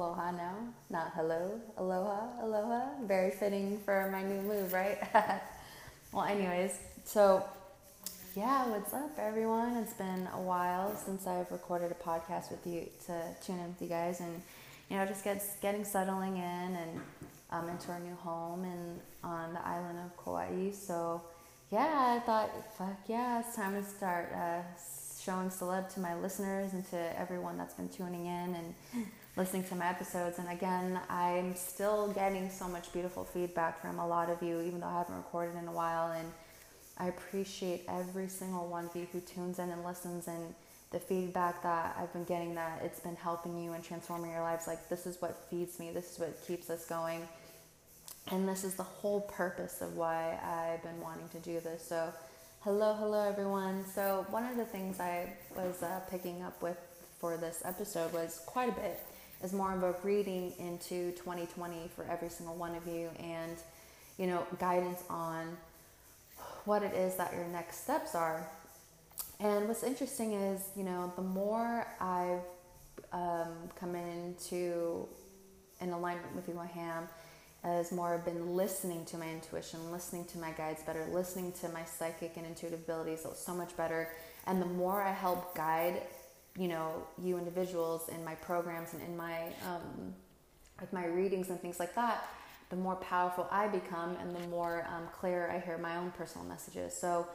aloha now, not hello. Aloha, aloha. Very fitting for my new move, right? well, anyways, so yeah, what's up, everyone? It's been a while since I've recorded a podcast with you to tune in with you guys and, you know, just get, getting settling in and um, into our new home and on the island of Kauai. So, yeah, I thought, fuck yeah, it's time to start uh, showing celeb to my listeners and to everyone that's been tuning in and listening to my episodes. And again, I'm still getting so much beautiful feedback from a lot of you, even though I haven't recorded in a while. And I appreciate every single one of you who tunes in and listens and the feedback that I've been getting that it's been helping you and transforming your lives. Like, this is what feeds me, this is what keeps us going. And this is the whole purpose of why I've been wanting to do this. So, Hello, hello everyone. So, one of the things I was uh, picking up with for this episode was quite a bit, is more of a reading into 2020 for every single one of you and, you know, guidance on what it is that your next steps are. And what's interesting is, you know, the more I've um, come into in alignment with you, Ham, as more I've been listening to my intuition, listening to my guides better, listening to my psychic and intuitive abilities so much better. And the more I help guide, you know, you individuals in my programs and in my um, with my readings and things like that, the more powerful I become, and the more um, clear I hear my own personal messages. So.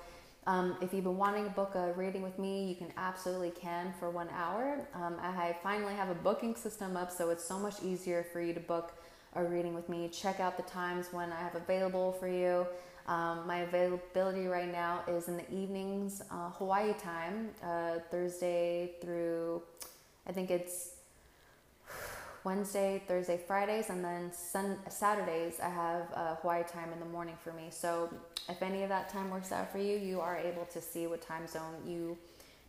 Um, if you've been wanting to book a reading with me, you can absolutely can for one hour. Um, I finally have a booking system up, so it's so much easier for you to book a reading with me, check out the times when I have available for you. Um, my availability right now is in the evenings, uh, Hawaii time, uh, Thursday through, I think it's Wednesday, Thursday, Fridays, and then sun- Saturdays I have uh, Hawaii time in the morning for me. So if any of that time works out for you, you are able to see what time zone you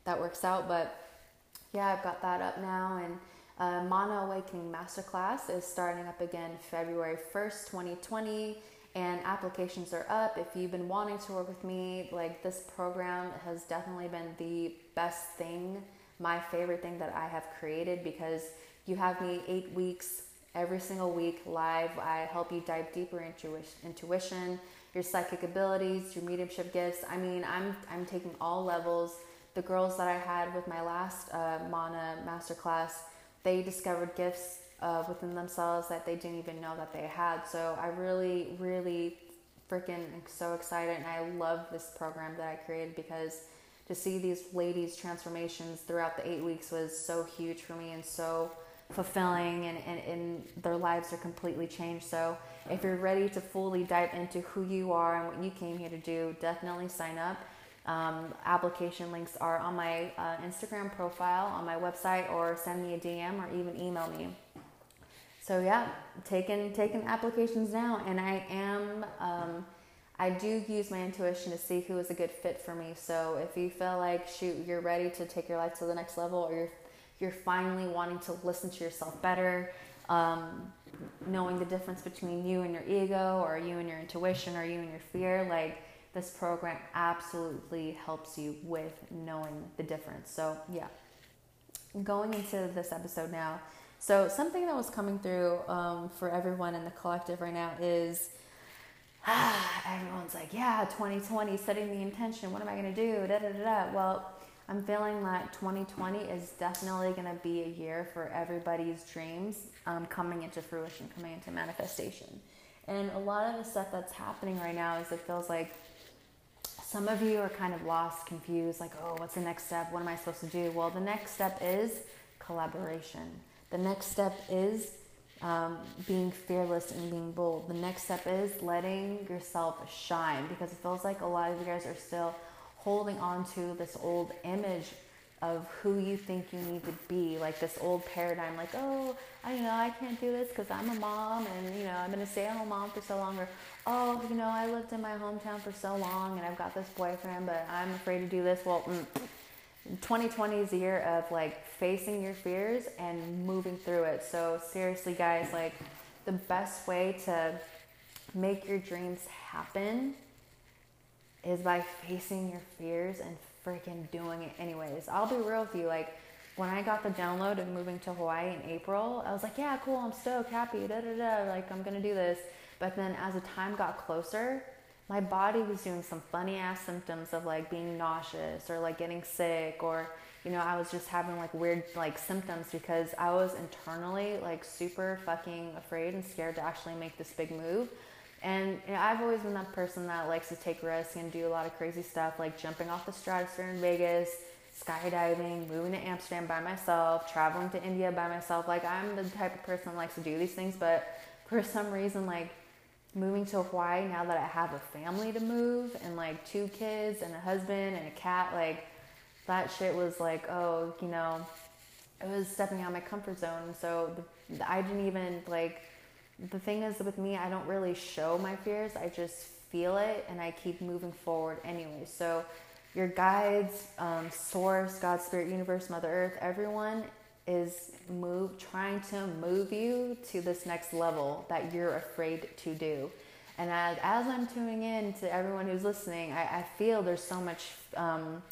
that works out. But yeah, I've got that up now and uh, Mana Awakening Masterclass is starting up again February 1st, 2020, and applications are up. If you've been wanting to work with me, like this program has definitely been the best thing, my favorite thing that I have created because you have me eight weeks every single week live. I help you dive deeper into intuition, your psychic abilities, your mediumship gifts. I mean, I'm I'm taking all levels. The girls that I had with my last uh, Mana masterclass they discovered gifts uh, within themselves that they didn't even know that they had. So I really, really freaking so excited and I love this program that I created because to see these ladies' transformations throughout the eight weeks was so huge for me and so fulfilling and, and, and their lives are completely changed. So if you're ready to fully dive into who you are and what you came here to do, definitely sign up. Um, application links are on my uh, Instagram profile, on my website, or send me a DM or even email me. So yeah, taking taking applications now, and I am. Um, I do use my intuition to see who is a good fit for me. So if you feel like shoot, you're ready to take your life to the next level, or you're you're finally wanting to listen to yourself better, um, knowing the difference between you and your ego, or you and your intuition, or you and your fear, like this program absolutely helps you with knowing the difference. So, yeah, going into this episode now. So, something that was coming through um, for everyone in the collective right now is ah, everyone's like, yeah, 2020, setting the intention. What am I going to do? Da, da, da, da. Well, I'm feeling like 2020 is definitely going to be a year for everybody's dreams um, coming into fruition, coming into manifestation. And a lot of the stuff that's happening right now is it feels like some of you are kind of lost, confused, like, oh, what's the next step? What am I supposed to do? Well, the next step is collaboration. The next step is um, being fearless and being bold. The next step is letting yourself shine because it feels like a lot of you guys are still holding on to this old image of who you think you need to be, like this old paradigm, like, oh, I you know I can't do this because I'm a mom and you know I'm gonna stay at home mom for so long, or oh, you know I lived in my hometown for so long and I've got this boyfriend, but I'm afraid to do this. Well, mm, 2020 is a year of like facing your fears and moving through it. So seriously, guys, like the best way to make your dreams happen is by facing your fears and freaking doing it anyways. I'll be real with you, like when I got the download of moving to Hawaii in April, I was like, yeah, cool, I'm stoked, happy, da da da, like I'm gonna do this. But then as the time got closer, my body was doing some funny ass symptoms of like being nauseous or like getting sick or you know i was just having like weird like symptoms because i was internally like super fucking afraid and scared to actually make this big move. And you know, i've always been that person that likes to take risks and do a lot of crazy stuff like jumping off the stratosphere in vegas skydiving moving to amsterdam by myself traveling to india by myself. Like i'm the type of person that likes to do these things but for some reason like moving to Hawaii now that I have a family to move and like two kids and a husband and a cat, like that shit was like, oh, you know, it was stepping out my comfort zone. So the, I didn't even like, the thing is with me, I don't really show my fears. I just feel it and I keep moving forward anyway. So your guides, um, source, God, spirit, universe, mother earth, everyone is move trying to move you to this next level that you're afraid to do. And as, as I'm tuning in to everyone who's listening, I, I feel there's so much um,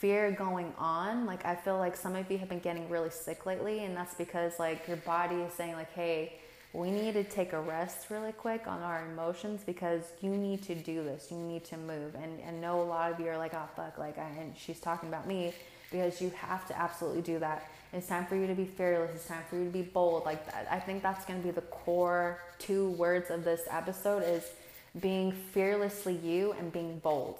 fear going on. Like I feel like some of you have been getting really sick lately, and that's because like your body is saying like, hey, we need to take a rest really quick on our emotions because you need to do this. You need to move. And and know a lot of you are like, oh fuck, like I, and she's talking about me because you have to absolutely do that it's time for you to be fearless. It's time for you to be bold. Like that. I think that's going to be the core two words of this episode is being fearlessly you and being bold.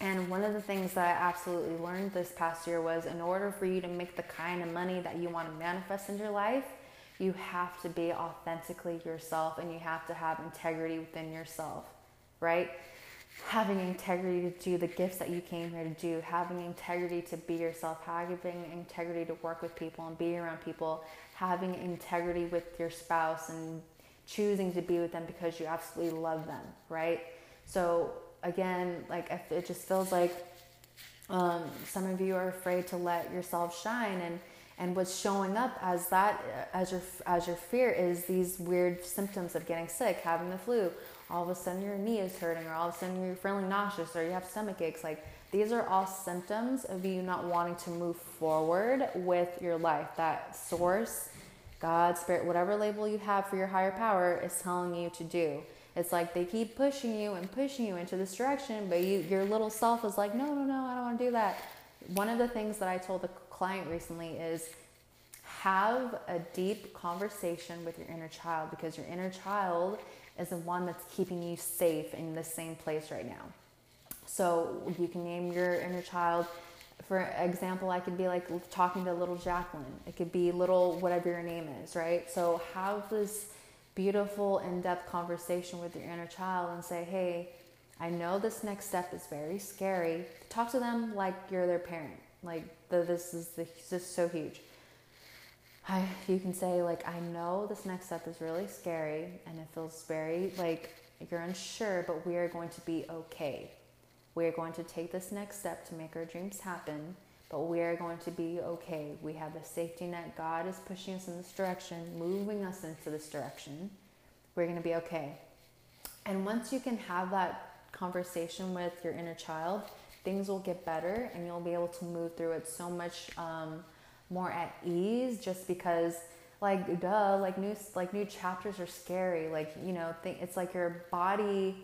And one of the things that I absolutely learned this past year was in order for you to make the kind of money that you want to manifest in your life, you have to be authentically yourself and you have to have integrity within yourself, right? having integrity to do the gifts that you came here to do, having integrity to be yourself, having integrity to work with people and be around people, having integrity with your spouse and choosing to be with them because you absolutely love them, right? So again, like it just feels like um, some of you are afraid to let yourself shine and and what's showing up as that as your as your fear is these weird symptoms of getting sick having the flu. All of a sudden your knee is hurting or all of a sudden you're feeling nauseous or you have stomach aches. Like these are all symptoms of you not wanting to move forward with your life. That source god spirit whatever label you have for your higher power is telling you to do it's like they keep pushing you and pushing you into this direction but you your little self is like no no no i don't want to do that one of the things that i told the client recently is have a deep conversation with your inner child because your inner child is the one that's keeping you safe in the same place right now. So you can name your inner child. For example, I could be like talking to little Jacqueline. It could be little whatever your name is, right? So have this beautiful in-depth conversation with your inner child and say, "Hey, I know this next step is very scary." Talk to them like you're their parent. Like the, this is the, this is so huge. I, you can say like I know this next step is really scary and it feels very like you're unsure, but we are going to be okay. We are going to take this next step to make our dreams happen, but we are going to be okay. We have a safety net. God is pushing us in this direction, moving us into this direction. We're going to be okay. And once you can have that conversation with your inner child, things will get better and you'll be able to move through it so much um, more at ease just because like duh like new like new chapters are scary like you know think it's like your body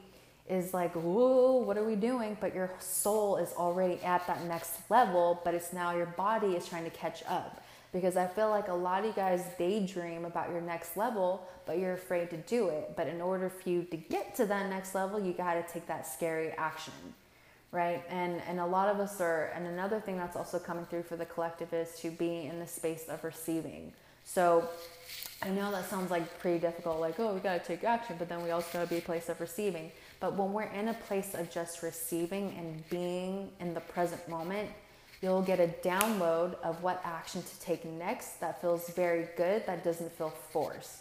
is like whoa what are we doing but your soul is already at that next level but it's now your body is trying to catch up because i feel like a lot of you guys daydream about your next level but you're afraid to do it but in order for you to get to that next level you got to take that scary action right? And and a lot of us are. And another thing that's also coming through for the collective is to be in the space of receiving. So I know that sounds like pretty difficult, like oh we got to take action, but then we also got to be a place of receiving. But when we're in a place of just receiving and being in the present moment, you'll get a download of what action to take next that feels very good, that doesn't feel forced.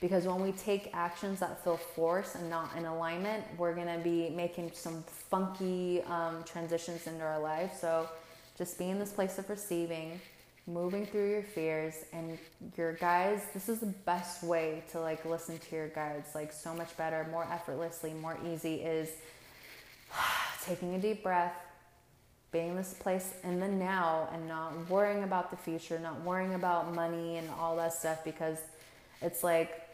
Because when we take actions that feel forced and not in alignment, we're gonna be making some funky um, transitions into our life. So just be in this place of receiving, moving through your fears, and your guides. This is the best way to like listen to your guides, like so much better, more effortlessly, more easy. Is taking a deep breath, being in this place in the now and not worrying about the future, not worrying about money and all that stuff because it's like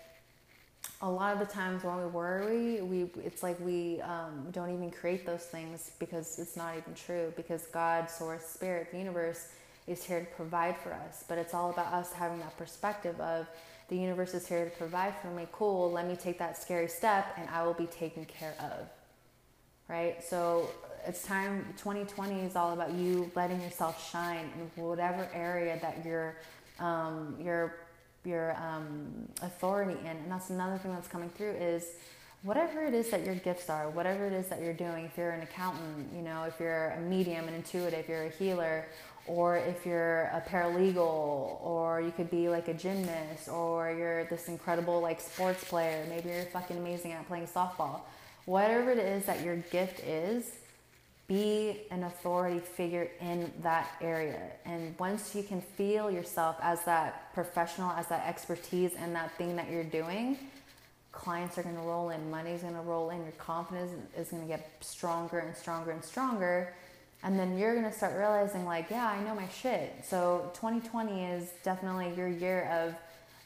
a lot of the times when we worry, we it's like we um, don't even create those things because it's not even true. Because God, Source, Spirit, the universe is here to provide for us. But it's all about us having that perspective of the universe is here to provide for me. Cool, let me take that scary step, and I will be taken care of. Right. So it's time. 2020 is all about you letting yourself shine in whatever area that you're um, you're your um, authority in. And that's another thing that's coming through is whatever it is that your gifts are, whatever it is that you're doing, if you're an accountant, you know, if you're a medium, an intuitive, you're a healer, or if you're a paralegal, or you could be like a gymnast, or you're this incredible like sports player, maybe you're fucking amazing at playing softball. Whatever it is that your gift is, be an authority figure in that area. And once you can feel yourself as that professional, as that expertise in that thing that you're doing, clients are going to roll in, money's going to roll in, your confidence is going to get stronger and stronger and stronger. And then you're going to start realizing, like, yeah, I know my shit. So 2020 is definitely your year of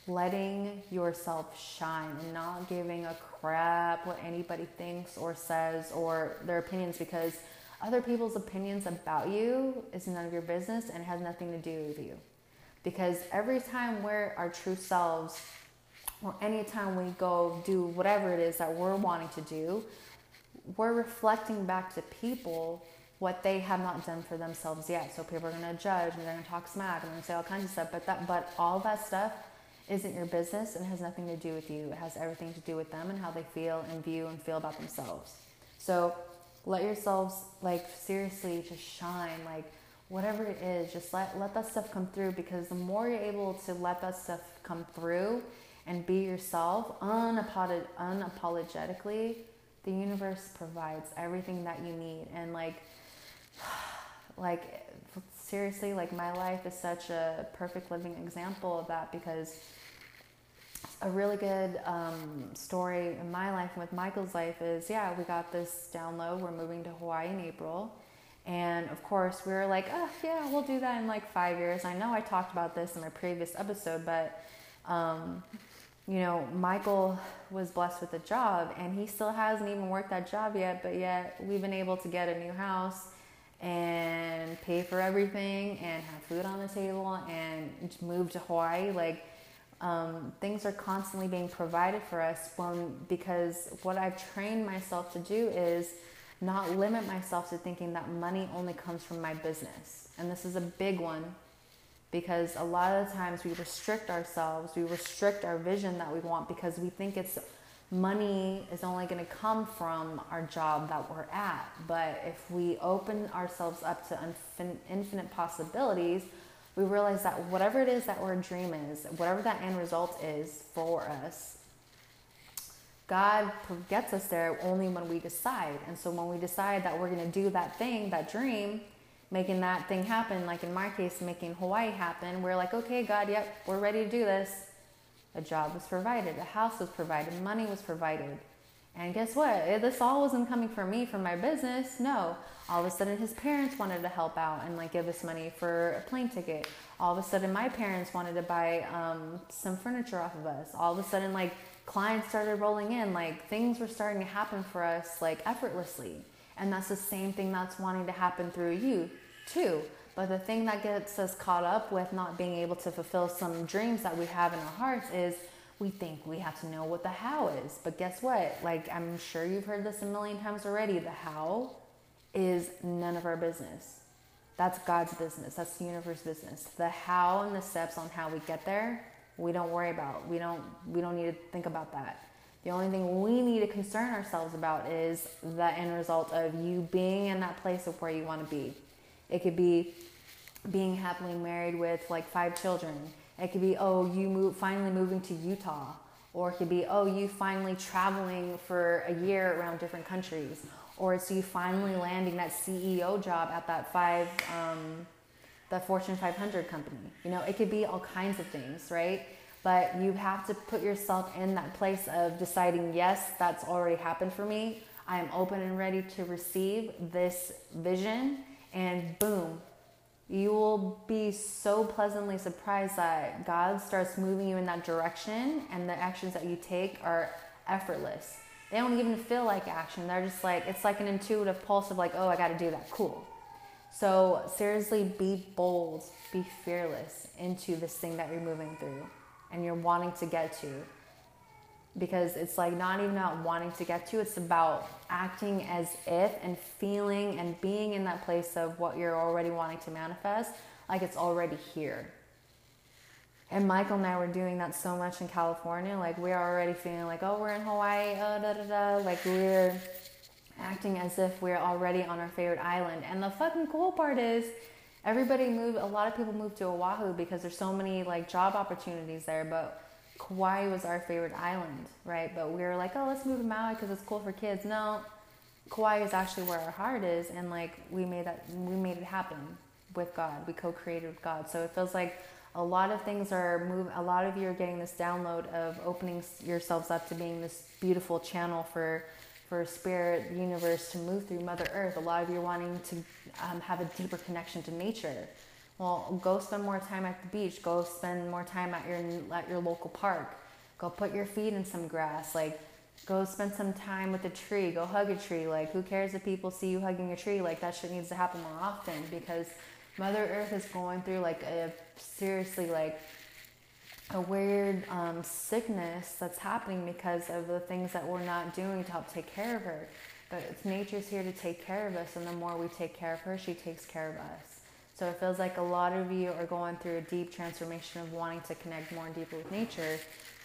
letting yourself shine and not giving a crap what anybody thinks or says or their opinions because other people's opinions about you is none of your business and has nothing to do with you. Because every time we're our true selves, or anytime we go do whatever it is that we're wanting to do, we're reflecting back to people what they have not done for themselves yet. So people are gonna judge and they're gonna talk smack and they're gonna say all kinds of stuff. But that but all that stuff isn't your business and has nothing to do with you. It has everything to do with them and how they feel and view and feel about themselves. So let yourselves like seriously just shine like whatever it is just let let that stuff come through because the more you're able to let that stuff come through and be yourself unapolog- unapologetically the universe provides everything that you need and like like seriously like my life is such a perfect living example of that because a really good um, story in my life and with Michael's life is yeah, we got this down low. We're moving to Hawaii in April. And of course, we were like, oh, yeah, we'll do that in like five years. I know I talked about this in my previous episode, but, um, you know, Michael was blessed with a job and he still hasn't even worked that job yet, but yet we've been able to get a new house and pay for everything and have food on the table and move to Hawaii. Like, um, things are constantly being provided for us when, because what I've trained myself to do is not limit myself to thinking that money only comes from my business. And this is a big one because a lot of the times we restrict ourselves, we restrict our vision that we want because we think it's money is only going to come from our job that we're at. But if we open ourselves up to infinite possibilities, we realize that whatever it is that our dream is, whatever that end result is for us, God gets us there only when we decide. And so when we decide that we're going to do that thing, that dream, making that thing happen, like in my case, making Hawaii happen, we're like, okay, God, yep, we're ready to do this. A job was provided, a house was provided, money was provided. And guess what? This all wasn't coming from me, from my business. No. All of a sudden, his parents wanted to help out and like give us money for a plane ticket. All of a sudden, my parents wanted to buy um, some furniture off of us. All of a sudden, like clients started rolling in. Like things were starting to happen for us like effortlessly. And that's the same thing that's wanting to happen through you too. But the thing that gets us caught up with not being able to fulfill some dreams that we have in our hearts is we think we have to know what the how is. But guess what? Like, I'm sure you've heard this a million times already. The how is none of our business. That's God's business. That's the universe business. The how and the steps on how we get there, we don't worry about. We don't we don't need to think about that. The only thing we need to concern ourselves about is the end result of you being in that place of where you want to be. It could be being happily married with like five children. It could be, oh, you move, finally moving to Utah. Or it could be, oh, you finally traveling for a year around different countries. Or it's you finally landing that CEO job at that five, um, the Fortune 500 company. You know, it could be all kinds of things, right? But you have to put yourself in that place of deciding, yes, that's already happened for me. I am open and ready to receive this vision and boom, you will be so pleasantly surprised that God starts moving you in that direction and the actions that you take are effortless. They don't even feel like action. They're just like, it's like an intuitive pulse of like, oh, I got to do that. Cool. So seriously, be bold, be fearless into this thing that you're moving through and you're wanting to get to. Because it's like not even about wanting to get to, it's about acting as if and feeling and being in that place of what you're already wanting to manifest, like it's already here. And Michael and I were doing that so much in California. Like we're already feeling like, oh, we're in Hawaii, oh, da da da. Like we're acting as if we're already on our favorite island. And the fucking cool part is everybody moved, a lot of people moved to Oahu because there's so many like job opportunities there. But Kauai was our favorite island, right? But we were like, oh, let's move to Maui because it's cool for kids. No, Kauai is actually where our heart is. And like we made that, we made it happen with God. We co-created with God. So it feels like a lot of things are move a lot of you are getting this download of opening yourselves up to being this beautiful channel for for spirit universe to move through mother earth a lot of you are wanting to um, have a deeper connection to nature well go spend more time at the beach. Go spend more time at your at your local park. Go put your feet in some grass. Like go spend some time with a tree. Go hug a tree. Like who cares if people see you hugging a tree? Like that shit needs to happen more often because Mother Earth is going through like a seriously like a weird um, sickness that's happening because of the things that we're not doing to help take care of her. But it's nature's here to take care of us, and the more we take care of her, she takes care of us. So it feels like a lot of you are going through a deep transformation of wanting to connect more deeply with nature.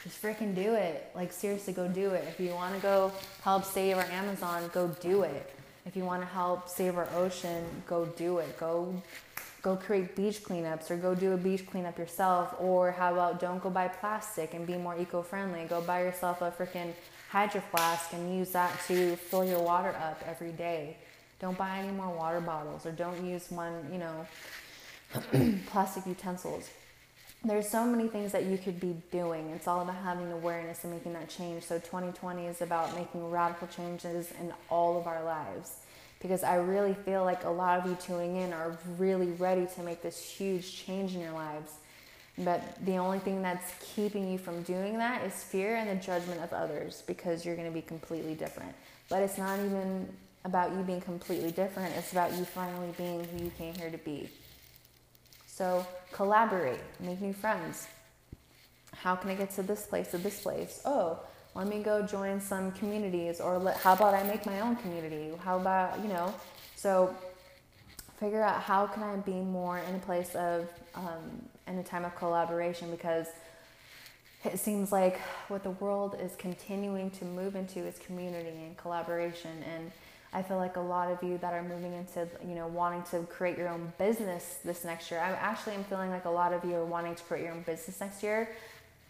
Just freaking do it. Like, seriously, go do it. If you want to go help save our Amazon, go do it. If you want to help save our ocean, go do it. Go go create beach cleanups or go do a beach cleanup yourself or how about don't go buy plastic and be more eco-friendly go buy yourself a freaking hydro flask and use that to fill your water up every day don't buy any more water bottles or don't use one you know plastic utensils there's so many things that you could be doing it's all about having awareness and making that change so 2020 is about making radical changes in all of our lives because I really feel like a lot of you tuning in are really ready to make this huge change in your lives. But the only thing that's keeping you from doing that is fear and the judgment of others because you're going to be completely different. But it's not even about you being completely different, it's about you finally being who you came here to be. So collaborate, make new friends. How can I get to this place, to this place? Oh, let me go join some communities or let, how about I make my own community? How about, you know, so figure out how can I be more in a place of, um, in a time of collaboration because it seems like what the world is continuing to move into is community and collaboration and I feel like a lot of you that are moving into, you know, wanting to create your own business this next year. I'm actually I'm feeling like a lot of you are wanting to create your own business next year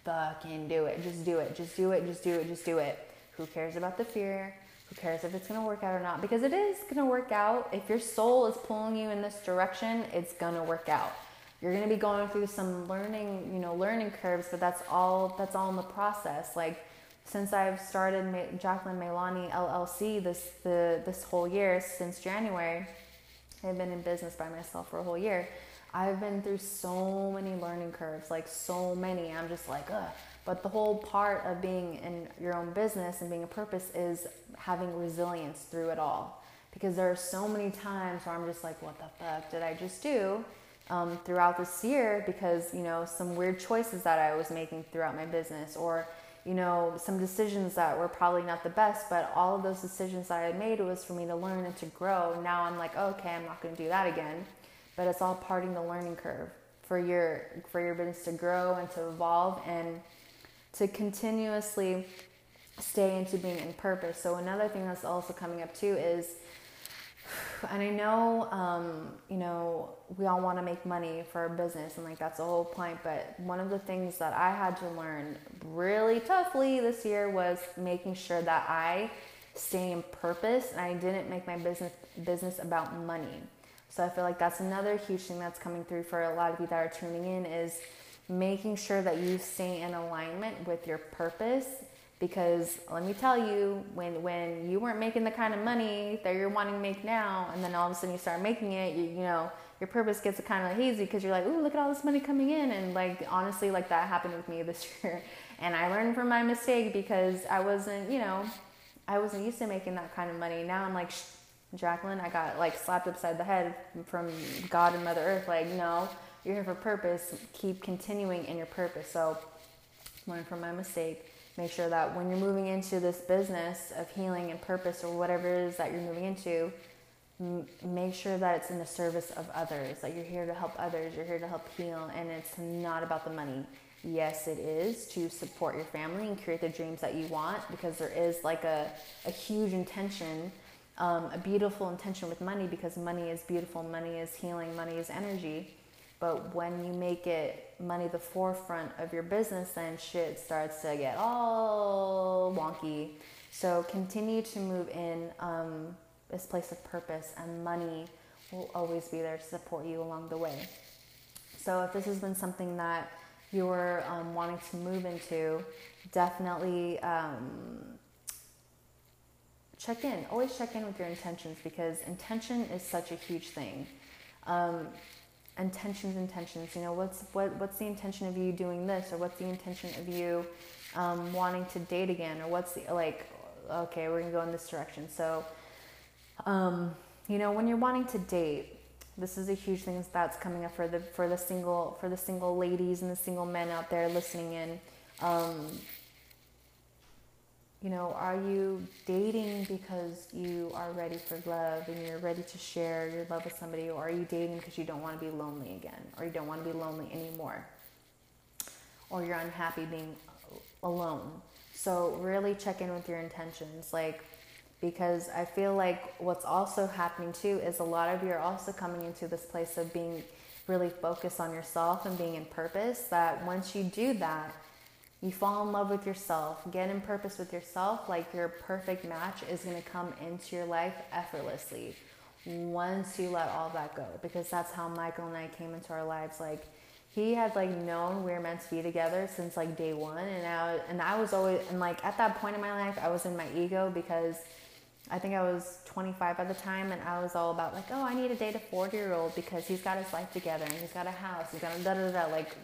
fucking do it. Just do it. Just do it. Just do it. Just do it. Who cares about the fear? Who cares if it's going to work out or not? Because it is going to work out. If your soul is pulling you in this direction, it's going to work out. You're going to be going through some learning, you know, learning curves, but that's all that's all in the process. Like since I've started Jacqueline Mailani LLC this the this whole year since January, I've been in business by myself for a whole year I've been through so many learning curves, like so many. I'm just like, ugh. But the whole part of being in your own business and being a purpose is having resilience through it all. Because there are so many times where I'm just like, what the fuck did I just do um, throughout this year? Because, you know, some weird choices that I was making throughout my business or, you know, some decisions that were probably not the best, but all of those decisions that I made was for me to learn and to grow. Now I'm like, okay, I'm not going to do that again but it's all parting the learning curve for your for your business to grow and to evolve and to continuously stay into being in purpose. So another thing that's also coming up too is, and I know, um, you know, we all want to make money for our business, and like that's the whole point. But one of the things that I had to learn really toughly this year was making sure that I stay in purpose, and I didn't make my business business about money. So I feel like that's another huge thing that's coming through for a lot of you that are tuning in is making sure that you stay in alignment with your purpose because let me tell you when when you weren't making the kind of money that you're wanting to make now and then all of a sudden you start making it you, you know your purpose gets kind of hazy because you're like ooh look at all this money coming in. And like honestly like that happened with me this year. And i learned from my mistake because i wasn't you know i wasn't used to making that kind of money. Now i'm like jacqueline i got like slapped upside the head from god and mother earth. Like no you're here for purpose. Keep continuing in your purpose. So learn from my mistake make sure that when you're moving into this business of healing and purpose or whatever it is that you're moving into, m- make sure that it's in the service of others. That you're here to help others, you're here to help heal, and it's not about the money. Yes, it is to support your family and create the dreams that you want because there is like a, a huge intention, um, a beautiful intention with money because money is beautiful, money is healing, money is energy. But when you make it money the forefront of your business, then shit starts to get all wonky. So continue to move in um, this place of purpose, and money will always be there to support you along the way. So if this has been something that you're um, wanting to move into, definitely um, check in. Always check in with your intentions because intention is such a huge thing. Um, intentions intentions you know what's what what's the intention of you doing this or what's the intention of you um, wanting to date again or what's the like okay we're gonna go in this direction. So um, you know when you're wanting to date this is a huge thing that's coming up for the for the single for the single ladies and the single men out there listening in. Um, you know, are you dating because you are ready for love and you're ready to share your love with somebody, or are you dating because you don't want to be lonely again, or you don't want to be lonely anymore, or you're unhappy being alone? So, really check in with your intentions. Like, because I feel like what's also happening too is a lot of you are also coming into this place of being really focused on yourself and being in purpose. That once you do that, you fall in love with yourself, get in purpose with yourself, like your perfect match is going to come into your life effortlessly once you let all that go. Because that's how Michael and I came into our lives. Like, he had like known we were meant to be together since like day one, and I and I was always and like at that point in my life, I was in my ego because I think I was 25 at the time, and I was all about like, oh, I need to date a 40 year old because he's got his life together and he's got a house, he's got a da da da, like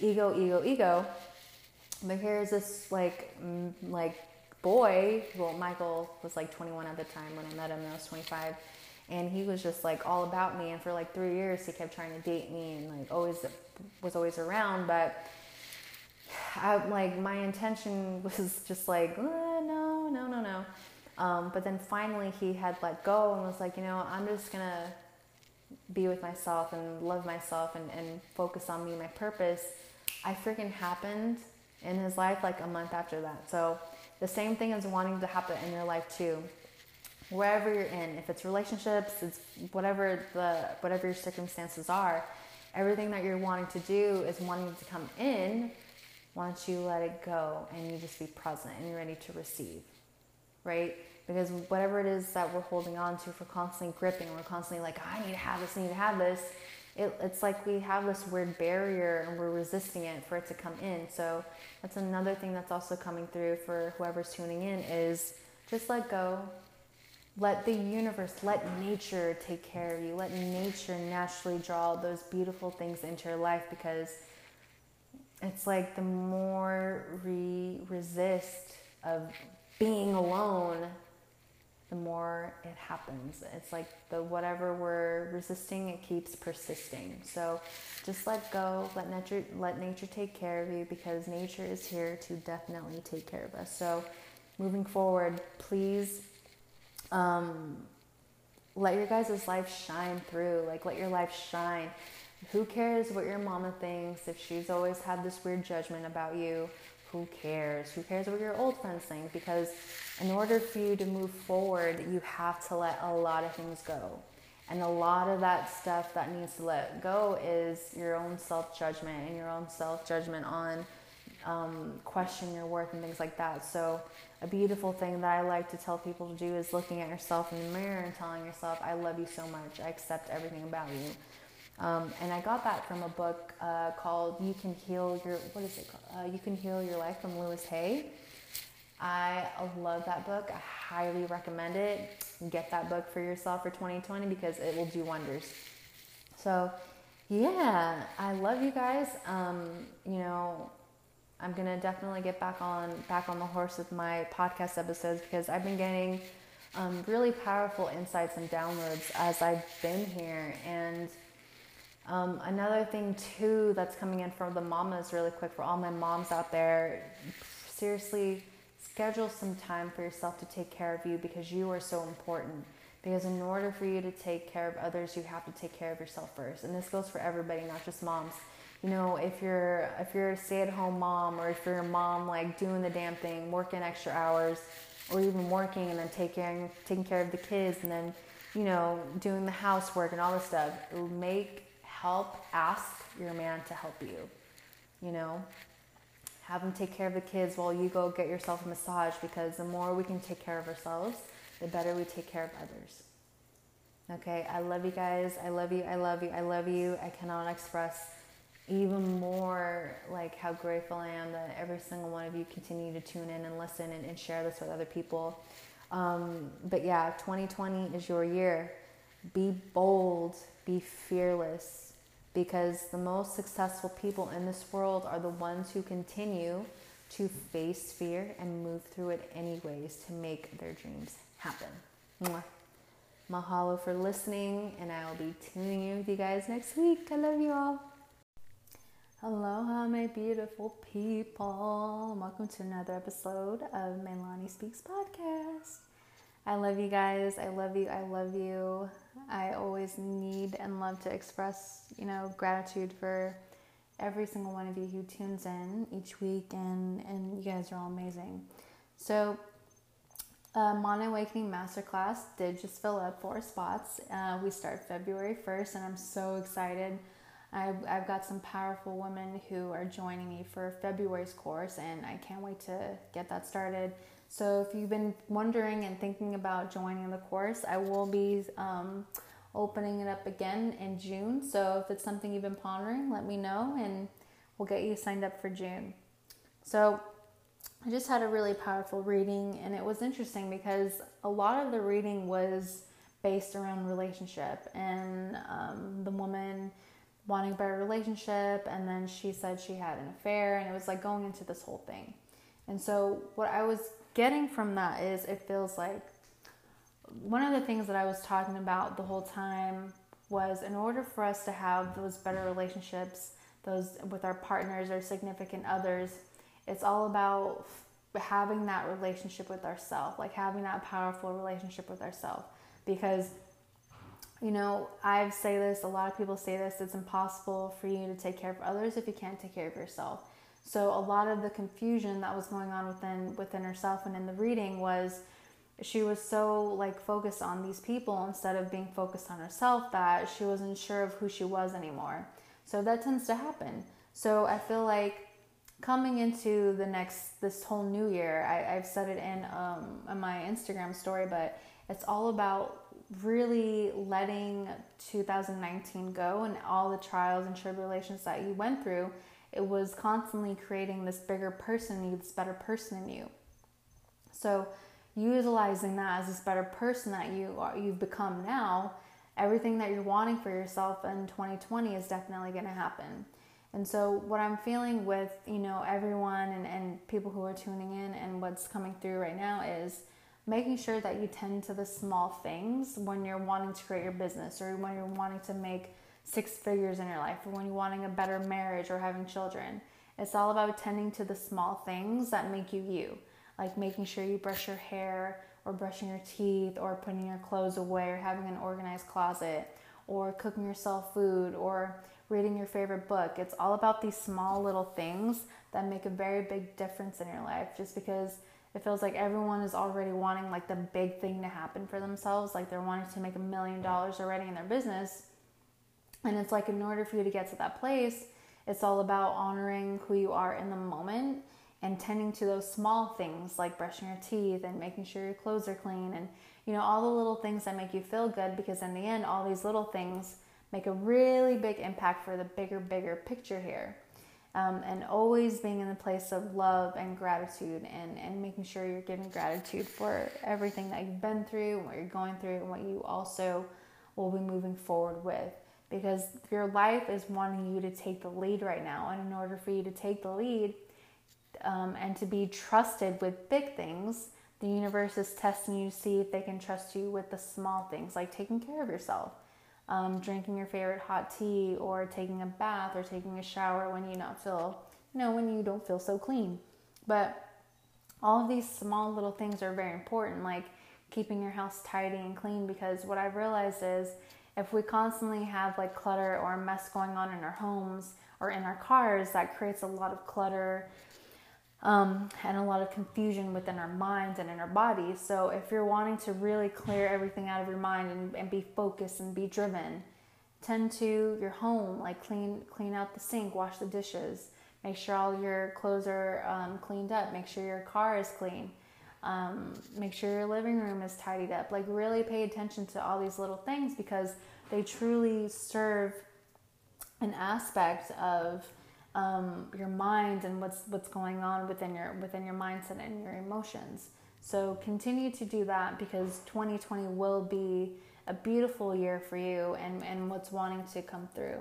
ego, ego, ego. But here's this like like boy. Well, Michael was like 21 at the time when I met him. I was 25, and he was just like all about me. And for like three years, he kept trying to date me and like always was always around. But I, like my intention was just like uh, no, no, no, no. Um, but then finally, he had let go and was like, you know, I'm just gonna be with myself and love myself and, and focus on me, my purpose. I freaking happened in his life like a month after that. So the same thing is wanting to happen in your life too. Wherever you're in, if it's relationships, it's whatever the whatever your circumstances are, everything that you're wanting to do is wanting to come in once you let it go and you just be present and you're ready to receive. Right? Because whatever it is that we're holding on to, if we're constantly gripping, we're constantly like, I need to have this, I need to have this, it, it's like we have this weird barrier and we're resisting it for it to come in. So that's another thing that's also coming through for whoever's tuning in is just let go. Let the universe, let nature take care of you. Let nature naturally draw those beautiful things into your life because it's like the more we resist of being alone, the more it happens. It's like the whatever we're resisting, it keeps persisting. So just let go, let nature let nature take care of you because nature is here to definitely take care of us. So moving forward, please um, let your guys' life shine through. Like let your life shine. Who cares what your mama thinks if she's always had this weird judgment about you? who cares? Who cares what your old friends think? Because in order for you to move forward, you have to let a lot of things go. And a lot of that stuff that needs to let go is your own self judgment and your own self judgment on um, questioning your worth and things like that. So, a beautiful thing that I like to tell people to do is looking at yourself in the mirror and telling yourself, I love you so much. I accept everything about you. Um, and I got that from a book uh, called "You Can Heal Your What is it called? Uh, you Can Heal Your Life" from Louise Hay. I love that book. I highly recommend it. Get that book for yourself for 2020 because it will do wonders. So, yeah, I love you guys. Um, you know, I'm gonna definitely get back on back on the horse with my podcast episodes because I've been getting um, really powerful insights and downloads as I've been here. And um, another thing too that's coming in from the mamas really quick for all my moms out there. Seriously, schedule some time for yourself to take care of you because you are so important. Because in order for you to take care of others, you have to take care of yourself first. And this goes for everybody, not just moms. You know, if you're if you're a stay-at-home mom or if you're a mom like doing the damn thing, working extra hours, or even working and then taking taking care of the kids and then, you know, doing the housework and all this stuff, make help, ask your man to help you. You know, have them take care of the kids while you go get yourself a massage because the more we can take care of ourselves, the better we take care of others. Okay, I love you guys. I love you. I love you. I love you. I cannot express even more like how grateful I am that every single one of you continue to tune in and listen and, and share this with other people. Um, but yeah, 2020 is your year. Be bold, be fearless, because the most successful people in this world are the ones who continue to face fear and move through it anyways to make their dreams happen. Mwah. Mahalo for listening, and I will be tuning in with you guys next week. I love you all. Aloha, my beautiful people. Welcome to another episode of Melani Speaks podcast. I love you guys. I love you. I love you. I always need and love to express, you know, gratitude for every single one of you who tunes in each week, and and you guys are all amazing. So, uh, Mana Awakening Masterclass did just fill up four spots. Uh, we start February 1st, and I'm so excited. I've, I've got some powerful women who are joining me for February's course, and I can't wait to get that started. So if you've been wondering and thinking about joining the course, I will be um, opening it up again in June. So if it's something you've been pondering, let me know and we'll get you signed up for June. So I just had a really powerful reading and it was interesting because a lot of the reading was based around relationship and um, the woman wanting a better relationship and then she said she had an affair and it was like going into this whole thing. And so what I was getting from that is it feels like one of the things that I was talking about the whole time was in order for us to have those better relationships, those with our partners or significant others, it's all about having that relationship with ourselves, like having that powerful relationship with ourselves. Because, you know, I say this, a lot of people say this, it's impossible for you to take care of others if you can't take care of yourself. So a lot of the confusion that was going on within within herself and in the reading was she was so like focused on these people instead of being focused on herself that she wasn't sure of who she was anymore. So that tends to happen. So I feel like coming into the next this whole new year, I, have said it in um, in my Instagram story, but it's all about really letting 2019 go and all the trials and tribulations that you went through it was constantly creating this bigger person in you, this better person in you. So, utilizing that as this better person that you are, you've become now, everything that you're wanting for yourself in 2020 is definitely going to happen. And so, what I'm feeling with you know everyone and, and people who are tuning in and what's coming through right now is making sure that you tend to the small things when you're wanting to create your business or when you're wanting to make six figures in your life or when you're wanting a better marriage or having children. It's all about tending to the small things that make you you, like making sure you brush your hair or brushing your teeth or putting your clothes away or having an organized closet or cooking yourself food or reading your favorite book. It's all about these small little things that make a very big difference in your life just because it feels like everyone is already wanting like the big thing to happen for themselves like they're wanting to make a million dollars already in their business and it's like, in order for you to get to that place, it's all about honoring who you are in the moment and tending to those small things like brushing your teeth and making sure your clothes are clean and, you know, all the little things that make you feel good because in the end, all these little things make a really big impact for the bigger, bigger picture here. Um, and always being in the place of love and gratitude and, and making sure you're giving gratitude for everything that you've been through, what you're going through, and what you also will be moving forward with. Because your life is wanting you to take the lead right now. And in order for you to take the lead um, and to be trusted with big things, the universe is testing you to see if they can trust you with the small things, like taking care of yourself um, drinking your favorite hot tea or taking a bath or taking a shower when you not feel you know when you don't feel so clean but all of these small little things are very important like keeping your house tidy and clean because what i've realized is if we constantly have like clutter or mess going on in our homes or in our cars that creates a lot of clutter um, and a lot of confusion within our minds and in our bodies. So, if you're wanting to really clear everything out of your mind and, and be focused and be driven, tend to your home, like clean clean out the sink, wash the dishes, make sure all your clothes are um, cleaned up, make sure your car is clean, um, make sure your living room is tidied up. Like, really pay attention to all these little things because they truly serve an aspect of um, your mind and what's what's going on within your within your mindset and your emotions. So continue to do that because 2020 will be a beautiful year for you and, and what's wanting to come through.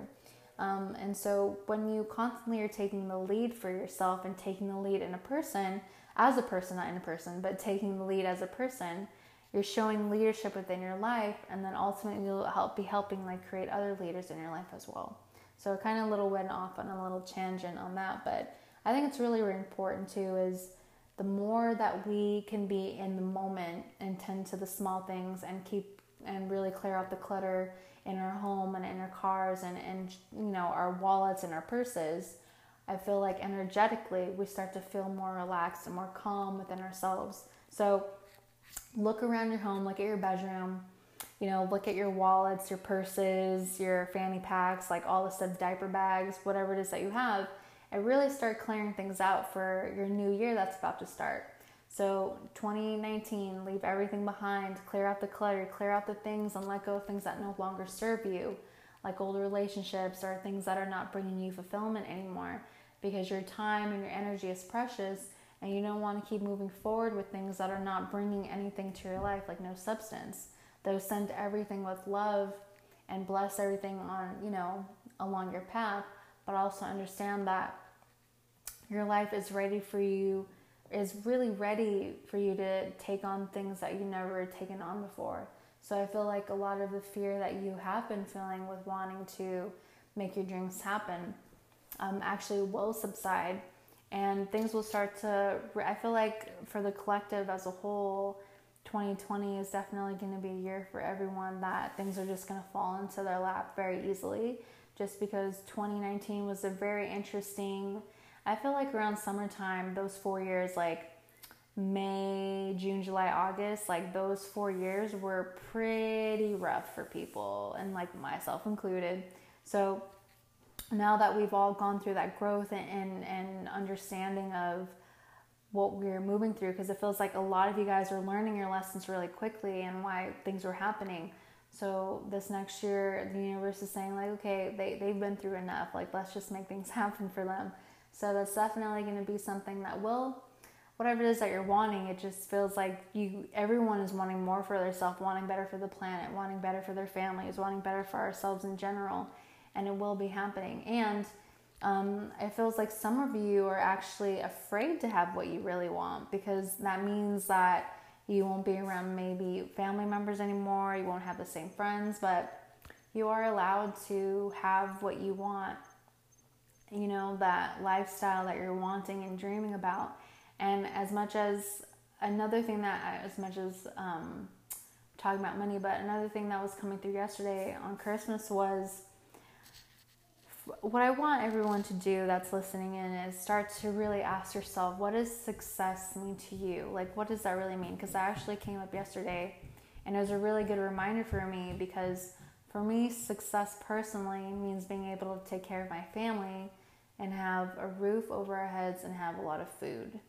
Um, and so when you constantly are taking the lead for yourself and taking the lead in a person, as a person, not in a person, but taking the lead as a person, you're showing leadership within your life, and then ultimately you'll help be helping like create other leaders in your life as well. So kind of a little went off on a little tangent on that, but I think it's really, really important too is the more that we can be in the moment and tend to the small things and keep and really clear out the clutter in our home and in our cars and, and you know our wallets and our purses i feel like energetically we start to feel more relaxed and more calm within ourselves so look around your home look at your bedroom you know, look at your wallets, your purses, your fanny packs, like all the stuff, diaper bags, whatever it is that you have, and really start clearing things out for your new year that's about to start. So, 2019, leave everything behind, clear out the clutter, clear out the things, and let go of things that no longer serve you, like old relationships or things that are not bringing you fulfillment anymore, because your time and your energy is precious, and you don't want to keep moving forward with things that are not bringing anything to your life, like no substance those send everything with love and bless everything on, you know, along your path, but also understand that your life is ready for you, is really ready for you to take on things that you never taken on before. So I feel like a lot of the fear that you have been feeling with wanting to make your dreams happen um, actually will subside and things will start to. I feel like for the collective as a whole, 2020 is definitely going to be a year for everyone that things are just going to fall into their lap very easily just because 2019 was a very interesting i feel like around summertime those four years like may june july august like those four years were pretty rough for people and like myself included so now that we've all gone through that growth and, and, and understanding of what we're moving through because it feels like a lot of you guys are learning your lessons really quickly and why things were happening. So this next year, the universe is saying like, okay, they, they've been through enough. Like, let's just make things happen for them. So that's definitely going to be something that will, whatever it is that you're wanting, it just feels like you, everyone is wanting more for themselves, wanting better for the planet, wanting better for their families, wanting better for ourselves in general. And it will be happening. And um, it feels like some of you are actually afraid to have what you really want because that means that you won't be around maybe family members anymore, you won't have the same friends, but you are allowed to have what you want. You know, that lifestyle that you're wanting and dreaming about. And as much as another thing that, as much as um, talking about money, but another thing that was coming through yesterday on Christmas was what I want everyone to do that's listening in is start to really ask yourself, what does success mean to you? Like, what does that really mean? Because that actually came up yesterday, and it was a really good reminder for me because for me, success personally means being able to take care of my family and have a roof over our heads and have a lot of food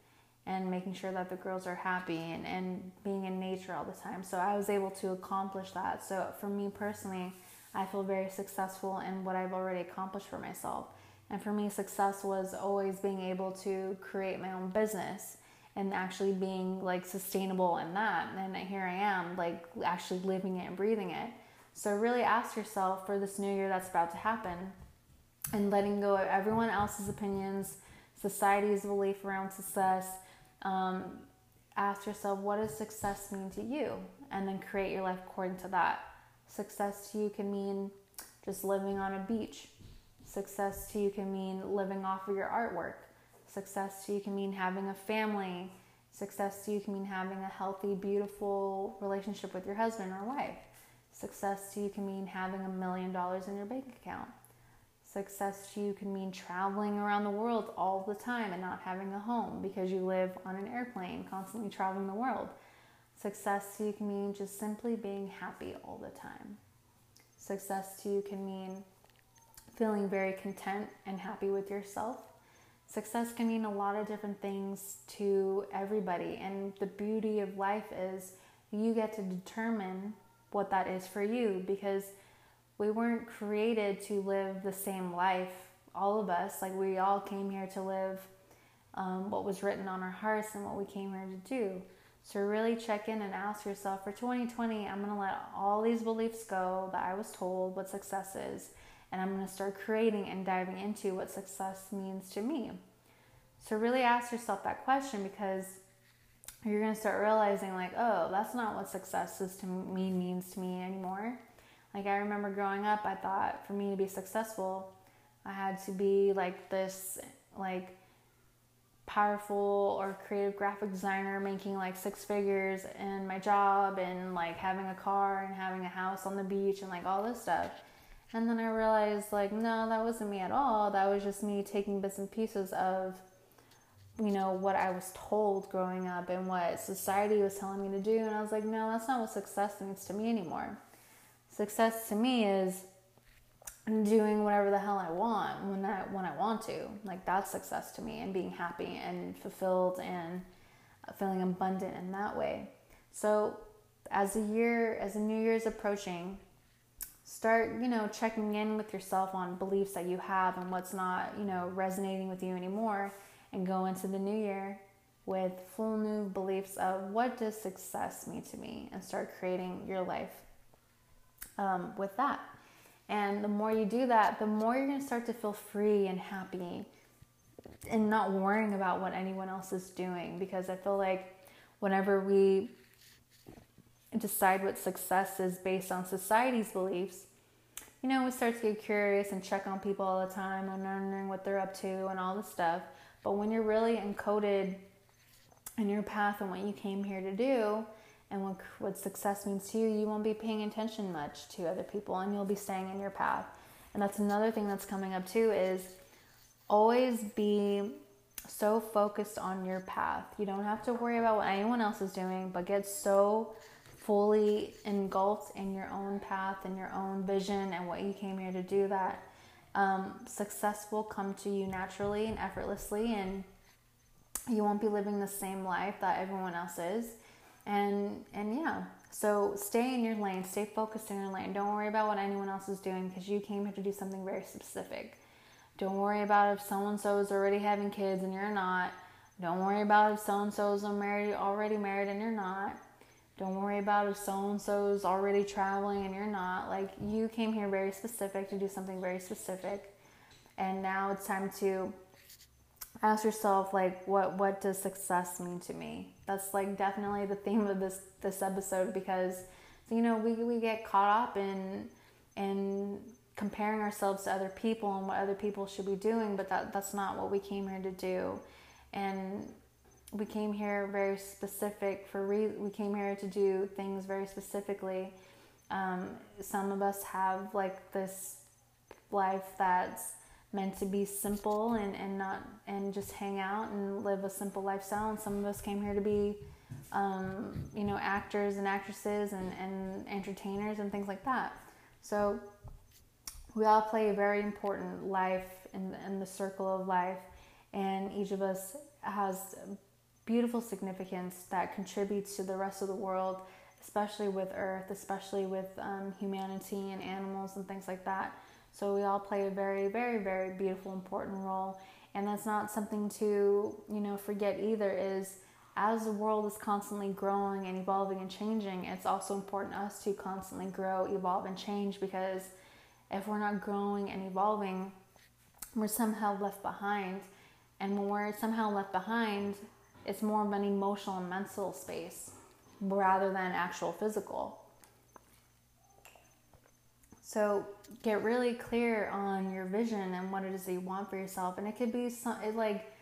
and making sure that the girls are happy and, and being in nature all the time. So I was able to accomplish that. So for me personally, I feel very successful in what I've already accomplished for myself. And for me, success was always being able to create my own business and actually being like sustainable in that. And here I am, like actually living it and breathing it. So really ask yourself for this new year that's about to happen and letting go of everyone else's opinions, society's belief around success. Um, ask yourself, what does success mean to you? And then create your life according to that. Success to you can mean just living on a beach. Success to you can mean living off of your artwork. Success to you can mean having a family. Success to you can mean having a healthy, beautiful relationship with your husband or wife. Success to you can mean having a million dollars in your bank account. Success to you can mean traveling around the world all the time and not having a home because you live on an airplane, constantly traveling the world. Success to you can mean just simply being happy all the time. Success to you can mean feeling very content and happy with yourself. Success can mean a lot of different things to everybody, and the beauty of life is you get to determine what that is for you because we weren't created to live the same life, all of us. Like, we all came here to live um, what was written on our hearts and what we came here to do. So, really check in and ask yourself for 2020, I'm going to let all these beliefs go that I was told what success is, and I'm going to start creating and diving into what success means to me. So, really ask yourself that question because you're going to start realizing, like, oh, that's not what success is to me means to me anymore. Like, I remember growing up, I thought for me to be successful, I had to be like this, like, powerful or creative graphic designer making like six figures in my job and like having a car and having a house on the beach and like all this stuff. And then I realized like no, that wasn't me at all. That was just me taking bits and pieces of you know what I was told growing up and what society was telling me to do and I was like no, that's not what success means to me anymore. Success to me is doing whatever the hell I want when I when I want to. Like that's success to me and being happy and fulfilled and feeling abundant in that way. So as a year as a new year is approaching, start, you know, checking in with yourself on beliefs that you have and what's not, you know, resonating with you anymore and go into the new year with full new beliefs of what does success mean to me and start creating your life um, with that. And the more you do that, the more you're going to start to feel free and happy and not worrying about what anyone else is doing. Because I feel like whenever we decide what success is based on society's beliefs, you know, we start to get curious and check on people all the time and wondering what they're up to and all this stuff. But when you're really encoded in your path and what you came here to do, and what, what success means to you, you won't be paying attention much to other people and you'll be staying in your path. And that's another thing that's coming up too is always be so focused on your path. You don't have to worry about what anyone else is doing, but get so fully engulfed in your own path and your own vision and what you came here to do that um, success will come to you naturally and effortlessly and you won't be living the same life that everyone else is and and yeah so stay in your lane stay focused in your lane. Don't worry about what anyone else is doing because you came here to do something very specific. Don't worry about if so and so is already having kids and you're not. Don't worry about if so and so is married already married and you're not. Don't worry about if so and so is already traveling and you're not. Like you came here very specific to do something very specific. And now it's time to ask yourself like what what does success mean to me that's like definitely the theme of this this episode because you know we, we get caught up in in comparing ourselves to other people and what other people should be doing but that that's not what we came here to do. And we came here very specific for re- we came here to do things very specifically. Um, some of us have like this life that's meant to be simple and, and not and just hang out and live a simple lifestyle. And some of us came here to be um, you know actors and actresses and, and entertainers and things like that. So we all play a very important life in, in the circle of life. And each of us has beautiful significance that contributes to the rest of the world especially with earth especially with um, humanity and animals and things like that So we all play a very, very, very beautiful, important role. And that's not something to, you know, forget either is as the world is constantly growing and evolving and changing, it's also important us to constantly grow, evolve, and change because if we're not growing and evolving, we're somehow left behind. And when we're somehow left behind, it's more of an emotional and mental space rather than actual physical. So get really clear on your vision and what it is that you want for yourself. And it could be some, it like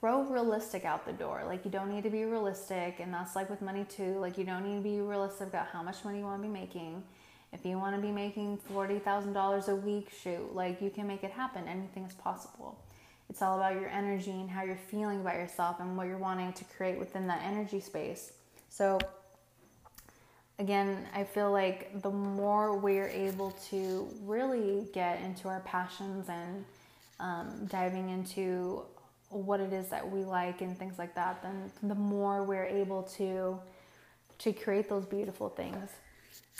throw realistic out the door. Like you don't need to be realistic, and that's like with money too. Like you don't need to be realistic about how much money you want to be making. If you want to be making forty thousand dollars a week, shoot, like you can make it happen. Anything is possible. It's all about your energy and how you're feeling about yourself and what you're wanting to create within that energy space. So again, I feel like the more we're able to really get into our passions and um, diving into what it is that we like and things like that, then the more we're able to to create those beautiful things.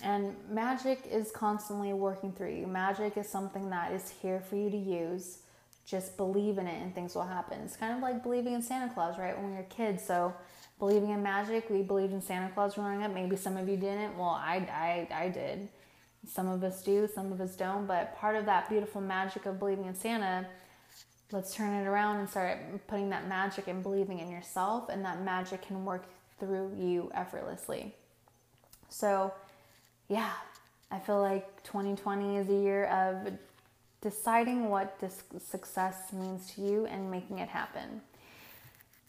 And magic is constantly working through you. Magic is something that is here for you to use. Just believe in it and things will happen. It's kind of like believing in Santa Claus, right? When were kids. So believing in magic. We believed in Santa Claus growing up. Maybe some of you didn't. Well, I, I, I did. Some of us do, some of us don't. But part of that beautiful magic of believing in Santa, let's turn it around and start putting that magic and believing in yourself, and that magic can work through you effortlessly. So, yeah, I feel like 2020 is a year of deciding what success means to you and making it happen.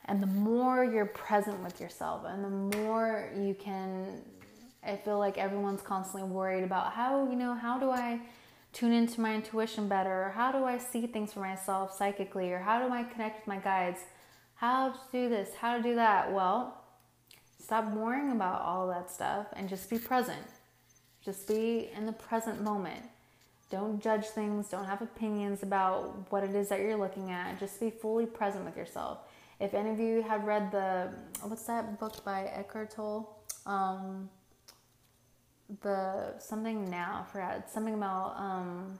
And the more you're present with yourself and the more you can, I feel like everyone's constantly worried about how, you know, how do I tune into my intuition better? Or how do I see things for myself psychically? Or how do I connect with my guides? How to do this? How to do that? Well, stop worrying about all that stuff and just be present. Just be in the present moment. Don't judge things. Don't have opinions about what it is that you're looking at. Just be fully present with yourself. If any of you have read the what's that book by Eckhart Tolle? Um, the something now, I forgot something about um,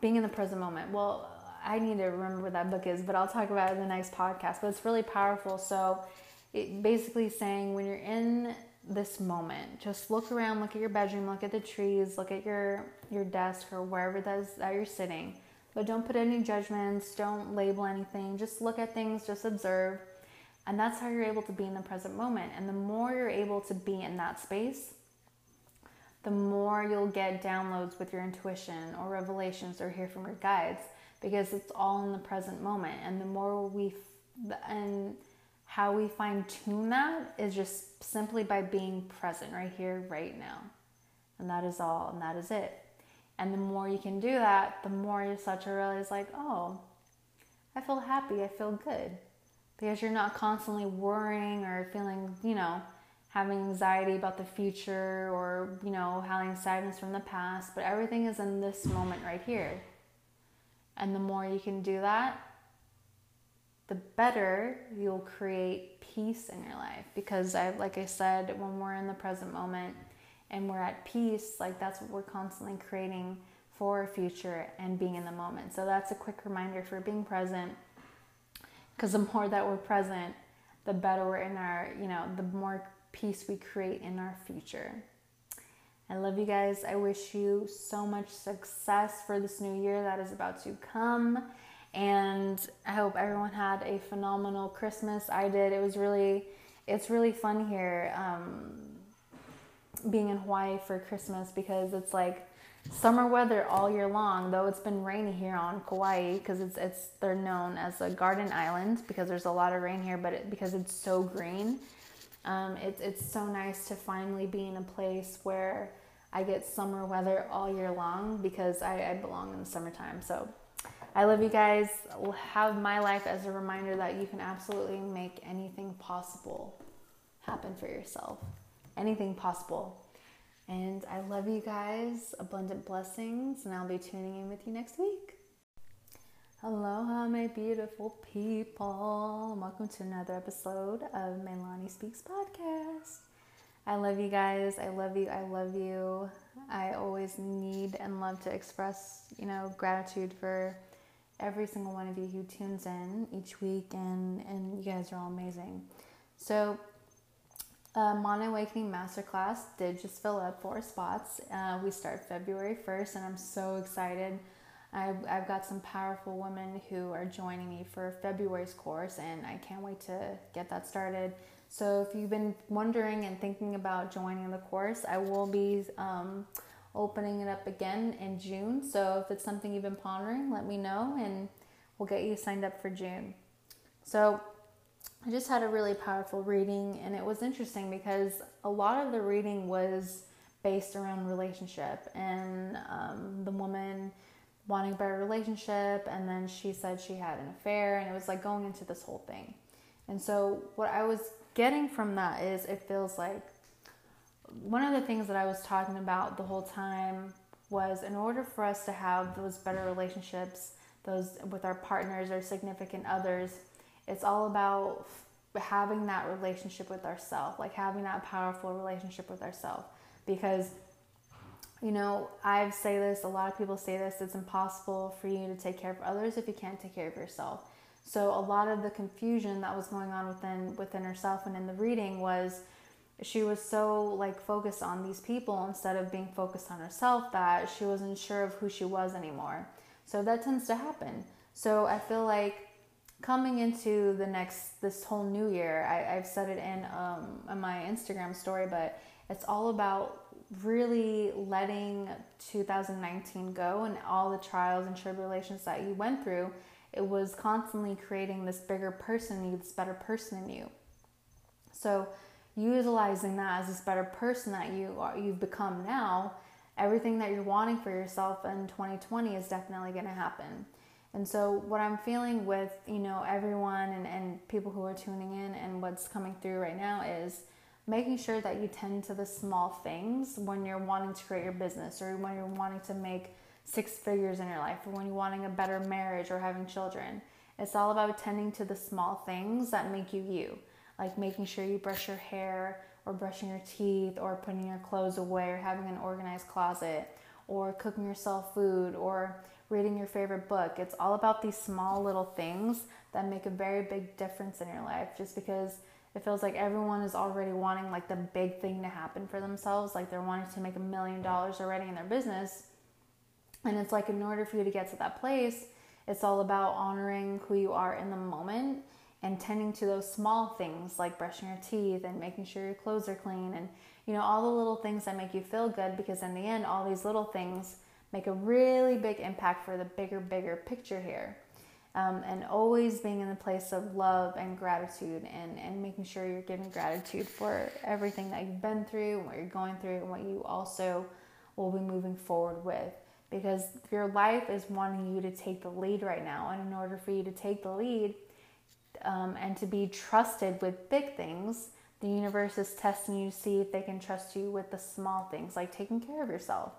being in the present moment. Well, I need to remember what that book is, but I'll talk about it in the next podcast. But it's really powerful. So, it basically saying when you're in this moment, just look around, look at your bedroom, look at the trees, look at your your desk or wherever that is that you're sitting but don't put any judgments, don't label anything, just look at things, just observe. And that's how you're able to be in the present moment. And the more you're able to be in that space, the more you'll get downloads with your intuition or revelations or hear from your guides because it's all in the present moment. And the more we, and how we fine tune that is just simply by being present right here, right now. And that is all, and that is it. And the more you can do that, the more you start to realize, like, oh, I feel happy, I feel good. Because you're not constantly worrying or feeling, you know, having anxiety about the future or, you know, having sadness from the past, but everything is in this moment right here. And the more you can do that, the better you'll create peace in your life. Because I like I said, when we're in the present moment, and we're at peace, like that's what we're constantly creating for our future and being in the moment. So that's a quick reminder for being present. Because the more that we're present, the better we're in our, you know, the more peace we create in our future. I love you guys. I wish you so much success for this new year that is about to come. And I hope everyone had a phenomenal Christmas. I did. It was really, it's really fun here. Um, being in Hawaii for Christmas because it's like summer weather all year long. Though it's been rainy here on Kauai because it's it's they're known as a garden island because there's a lot of rain here, but it, because it's so green, um, it's it's so nice to finally be in a place where I get summer weather all year long because I, I belong in the summertime. So. I love you guys. Have my life as a reminder that you can absolutely make anything possible happen for yourself anything possible. And I love you guys. Abundant blessings. And I'll be tuning in with you next week. Aloha, my beautiful people. Welcome to another episode of Melani Speaks Podcast. I love you guys. I love you. I love you. I always need and love to express, you know, gratitude for every single one of you who tunes in each week, and, and you guys are all amazing. So, uh, Mana Awakening Masterclass did just fill up four spots. Uh, we start February 1st, and I'm so excited. I've, I've got some powerful women who are joining me for February's course, and I can't wait to get that started. So, if you've been wondering and thinking about joining the course, I will be um, opening it up again in June. So, if it's something you've been pondering, let me know and we'll get you signed up for June. So, I just had a really powerful reading, and it was interesting because a lot of the reading was based around relationship and um, the woman wanting a better relationship, and then she said she had an affair, and it was like going into this whole thing. And so, what I was getting from that is it feels like one of the things that I was talking about the whole time was in order for us to have those better relationships, those with our partners or significant others, it's all about having that relationship with ourselves, like having that powerful relationship with ourselves. Because, you know, I say this, a lot of people say this, it's impossible for you to take care of others if you can't take care of yourself. So a lot of the confusion that was going on within within herself and in the reading was she was so like focused on these people instead of being focused on herself that she wasn't sure of who she was anymore. So that tends to happen. So I feel like coming into the next this whole new year, I, have said it in um, in my Instagram story, but it's all about really letting 2019 go and all the trials and tribulations that you went through it was constantly creating this bigger person you, this better person in you. So, utilizing that as this better person that you are, you've become now, everything that you're wanting for yourself in 2020 is definitely going to happen. And so, what I'm feeling with you know everyone and, and people who are tuning in and what's coming through right now is making sure that you tend to the small things when you're wanting to create your business or when you're wanting to make six figures in your life or when you're wanting a better marriage or having children. It's all about tending to the small things that make you you, like making sure you brush your hair or brushing your teeth or putting your clothes away or having an organized closet or cooking yourself food or reading your favorite book. It's all about these small little things that make a very big difference in your life just because it feels like everyone is already wanting like the big thing to happen for themselves like they're wanting to make a million dollars already in their business and it's like, in order for you to get to that place, it's all about honoring who you are in the moment and tending to those small things like brushing your teeth and making sure your clothes are clean and, you know, all the little things that make you feel good because in the end, all these little things make a really big impact for the bigger, bigger picture here. Um, and always being in the place of love and gratitude and, and making sure you're giving gratitude for everything that you've been through, and what you're going through, and what you also will be moving forward with because your life is wanting you to take the lead right now. And in order for you to take the lead um, and to be trusted with big things, the universe is testing you to see if they can trust you with the small things, like taking care of yourself,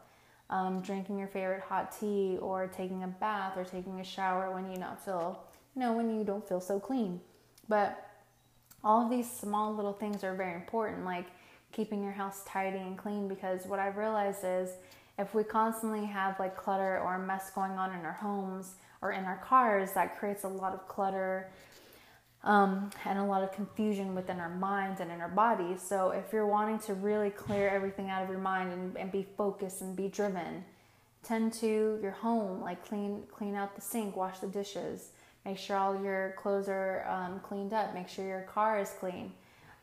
um, drinking your favorite hot tea, or taking a bath, or taking a shower when you not feel, you know, when you don't feel so clean. But all of these small little things are very important, like keeping your house tidy and clean. Because what I've realized is if we constantly have like clutter or mess going on in our homes or in our cars, that creates a lot of clutter um, and a lot of confusion within our minds and in our bodies. So, if you're wanting to really clear everything out of your mind and, and be focused and be driven, tend to your home, like clean clean out the sink, wash the dishes, make sure all your clothes are um, cleaned up, make sure your car is clean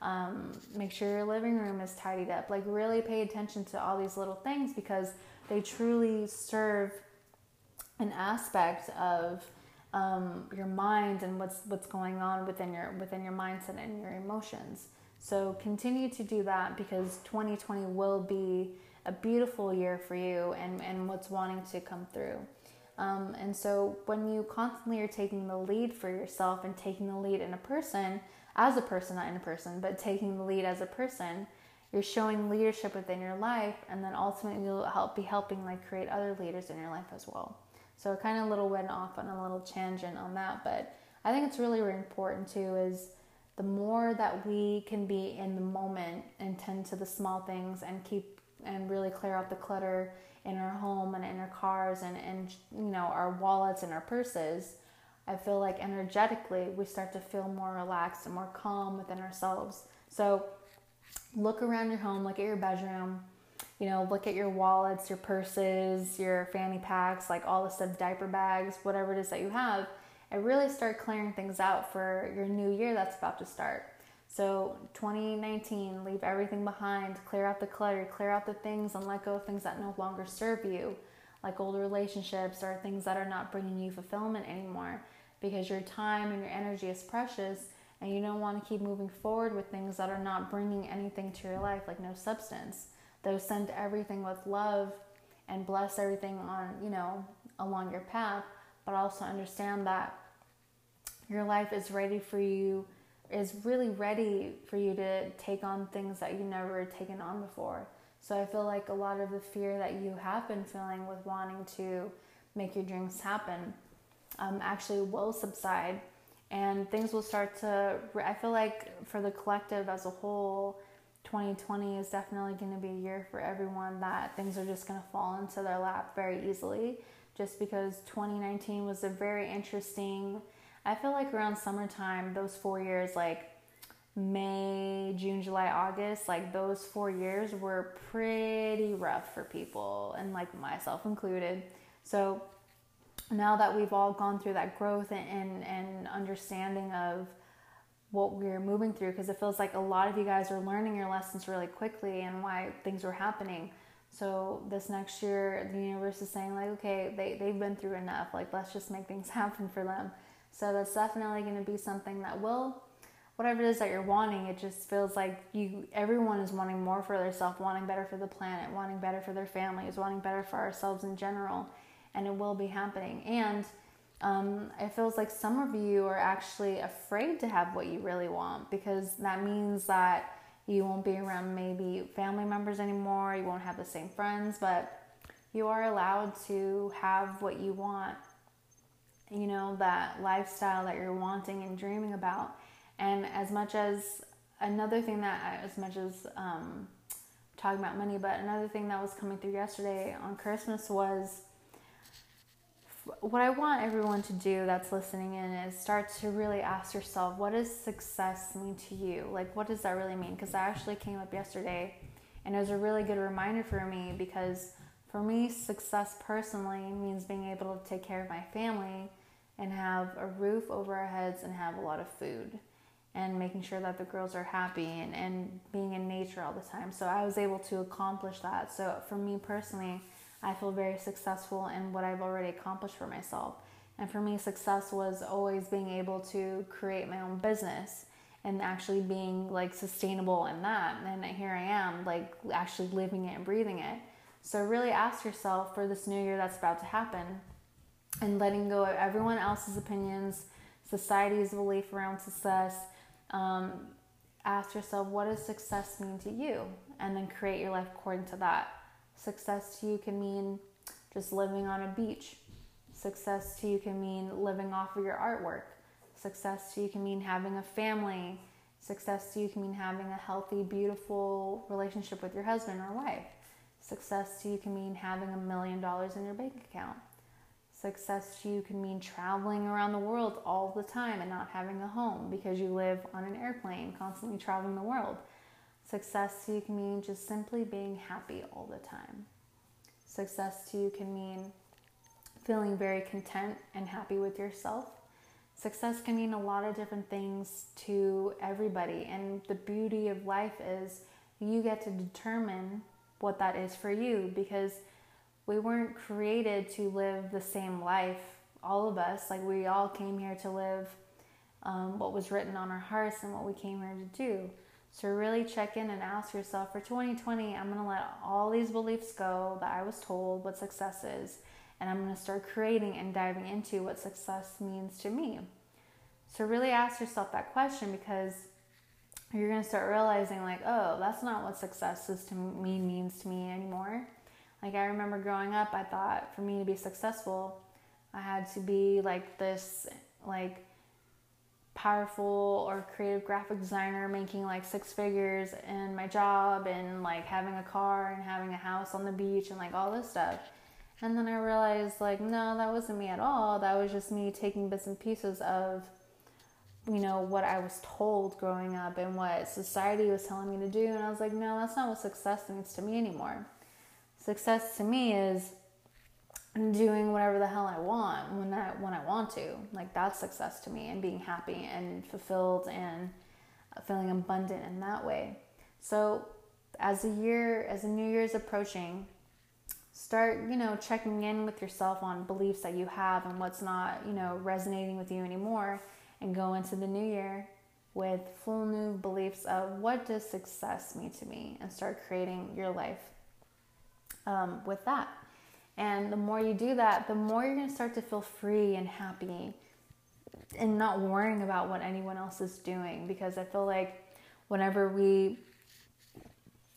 um, make sure your living room is tidied up. Like, really pay attention to all these little things because they truly serve an aspect of um, your mind and what's what's going on within your within your mindset and your emotions. So continue to do that because 2020 will be a beautiful year for you and, and what's wanting to come through. Um, and so when you constantly are taking the lead for yourself and taking the lead in a person, as a person, not in a person, but taking the lead as a person, you're showing leadership within your life, and then ultimately you'll help be helping like create other leaders in your life as well. So it kind of a little went off on a little tangent on that, but I think it's really, really important too is the more that we can be in the moment and tend to the small things and keep and really clear out the clutter in our home and in our cars and, and you know our wallets and our purses i feel like energetically we start to feel more relaxed and more calm within ourselves. So look around your home look at your bedroom you know look at your wallets your purses your fanny packs like all the stuff diaper bags whatever it is that you have and really start clearing things out for your new year that's about to start so 2019, leave everything behind, clear out the clutter, clear out the things and let go of things that no longer serve you, like old relationships or things that are not bringing you fulfillment anymore because your time and your energy is precious and you don't want to keep moving forward with things that are not bringing anything to your life like no substance. Though send everything with love and bless everything on, you know, along your path, but also understand that your life is ready for you is really ready for you to take on things that you've never taken on before. So I feel like a lot of the fear that you have been feeling with wanting to make your dreams happen um, actually will subside and things will start to. I feel like for the collective as a whole, 2020 is definitely going to be a year for everyone that things are just going to fall into their lap very easily just because 2019 was a very interesting I feel like around summertime, those four years, like May, June, July, August, like those four years were pretty rough for people, and like myself included. So now that we've all gone through that growth and, and, and understanding of what we're moving through, because it feels like a lot of you guys are learning your lessons really quickly and why things were happening. So this next year, the universe is saying like, okay, they, they've been through enough. Like, let's just make things happen for them. So that's definitely going to be something that will, whatever it is that you're wanting, it just feels like you, everyone is wanting more for themselves, wanting better for the planet, wanting better for their families, wanting better for ourselves in general, and it will be happening. And um, it feels like some of you are actually afraid to have what you really want because that means that you won't be around maybe family members anymore, you won't have the same friends, but you are allowed to have what you want you know, that lifestyle that you're wanting and dreaming about. And as much as another thing that, as much as um, talking about money, but another thing that was coming through yesterday on Christmas was what I want everyone to do that's listening in is start to really ask yourself, what does success mean to you? Like, what does that really mean? Because that actually came up yesterday, and it was a really good reminder for me because for me, success personally means being able to take care of my family and have a roof over our heads and have a lot of food and making sure that the girls are happy and, and being in nature all the time. So I was able to accomplish that. So for me personally, I feel very successful in what I've already accomplished for myself. And for me, success was always being able to create my own business and actually being like sustainable in that. And here I am, like actually living it and breathing it. So really ask yourself for this new year that's about to happen and letting go of everyone else's opinions, society's belief around success. Um, ask yourself, what does success mean to you? And then create your life according to that. Success to you can mean just living on a beach. Success to you can mean living off of your artwork. Success to you can mean having a family. Success to you can mean having a healthy, beautiful relationship with your husband or wife. Success to you can mean having a million dollars in your bank account. Success to you can mean traveling around the world all the time and not having a home because you live on an airplane, constantly traveling the world. Success to you can mean just simply being happy all the time. Success to you can mean feeling very content and happy with yourself. Success can mean a lot of different things to everybody, and the beauty of life is you get to determine what that is for you because we weren't created to live the same life, all of us. Like, we all came here to live um, what was written on our hearts and what we came here to do. So, really check in and ask yourself for 2020, I'm going to let all these beliefs go that I was told what success is, and I'm going to start creating and diving into what success means to me. So, really ask yourself that question because you're going to start realizing, like, oh, that's not what success is to me means to me anymore. Like I remember growing up, I thought for me to be successful, I had to be like this like powerful or creative graphic designer making like six figures in my job and like having a car and having a house on the beach and like all this stuff. And then I realized like no, that wasn't me at all. That was just me taking bits and pieces of you know what I was told growing up and what society was telling me to do and I was like no, that's not what success means to me anymore. Success to me is doing whatever the hell I want when I when I want to. Like that's success to me and being happy and fulfilled and feeling abundant in that way. So as the year as the new year is approaching, start, you know, checking in with yourself on beliefs that you have and what's not, you know, resonating with you anymore and go into the new year with full new beliefs of what does success mean to me and start creating your life um, with that. And the more you do that, the more you're going to start to feel free and happy and not worrying about what anyone else is doing. Because I feel like whenever we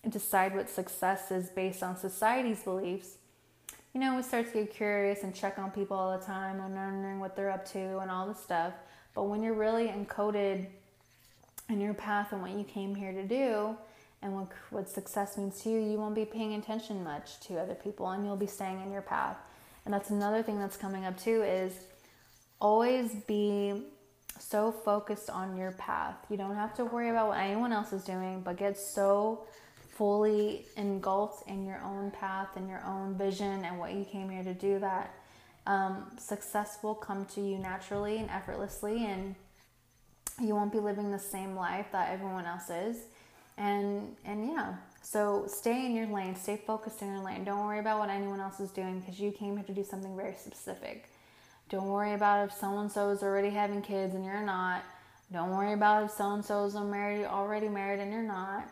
decide what success is based on society's beliefs, you know, we start to get curious and check on people all the time and wondering what they're up to and all this stuff. But when you're really encoded in your path and what you came here to do, and what, what success means to you, you won't be paying attention much to other people and you'll be staying in your path. And that's another thing that's coming up too is always be so focused on your path. You don't have to worry about what anyone else is doing, but get so fully engulfed in your own path and your own vision and what you came here to do that um, success will come to you naturally and effortlessly and you won't be living the same life that everyone else is and and yeah so stay in your lane stay focused in your lane. Don't worry about what anyone else is doing because you came here to do something very specific. Don't worry about if so and so is already having kids and you're not. Don't worry about if so and so is already already married and you're not.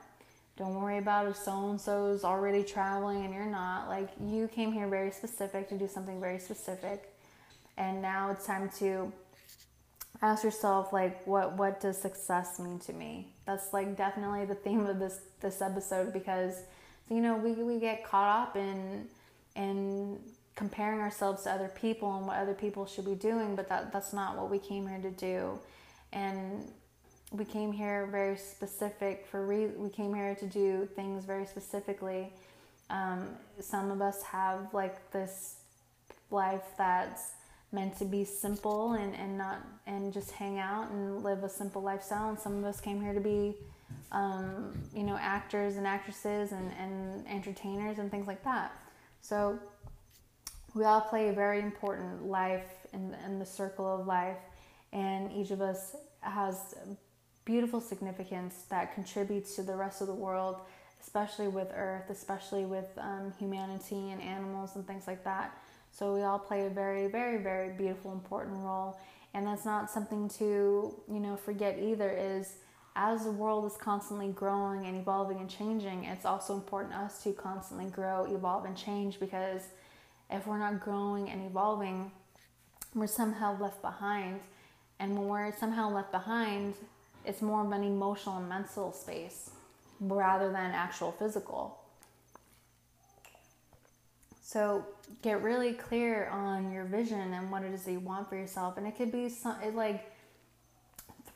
Don't worry about if so and so is already traveling and you're not. Like you came here very specific to do something very specific. And now it's time to ask yourself like what what does success mean to me? That's like definitely the theme of this this episode because you know we, we get caught up in in comparing ourselves to other people and what other people should be doing but that that's not what we came here to do. And we came here very specific for re- we came here to do things very specifically. Um, some of us have like this life that's meant to be simple and, and not and just hang out and live a simple lifestyle. And some of us came here to be um, you know actors and actresses and, and entertainers and things like that. So we all play a very important life in, in the circle of life. And each of us has beautiful significance that contributes to the rest of the world especially with earth especially with um, humanity and animals and things like that so we all play a very, very, very beautiful, important role. And that's not something to, you know, forget either is as the world is constantly growing and evolving and changing, it's also important us to constantly grow, evolve, and change because if we're not growing and evolving, we're somehow left behind. And when we're somehow left behind, it's more of an emotional and mental space rather than actual physical. So get really clear on your vision and what it is that you want for yourself. And it could be some, it like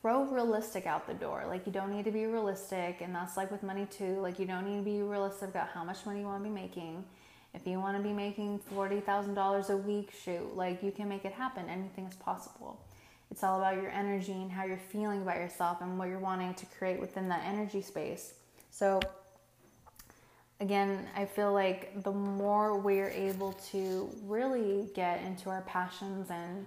throw realistic out the door. Like you don't need to be realistic, and that's like with money too. Like you don't need to be realistic about how much money you want to be making. If you want to be making forty thousand dollars a week, shoot, like you can make it happen. Anything is possible. It's all about your energy and how you're feeling about yourself and what you're wanting to create within that energy space. So again, I feel like the more we're able to really get into our passions and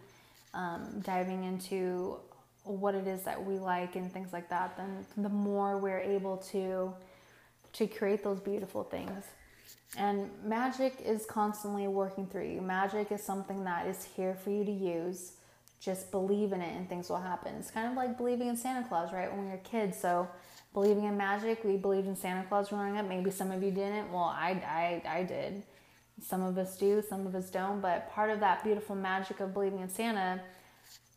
um, diving into what it is that we like and things like that, then the more we're able to to create those beautiful things. And magic is constantly working through you. Magic is something that is here for you to use. Just believe in it and things will happen. It's kind of like believing in Santa Claus, right? When were kids. So believing in magic. We believed in Santa Claus growing up. Maybe some of you didn't. Well, I, I, I did. Some of us do, some of us don't. But part of that beautiful magic of believing in Santa,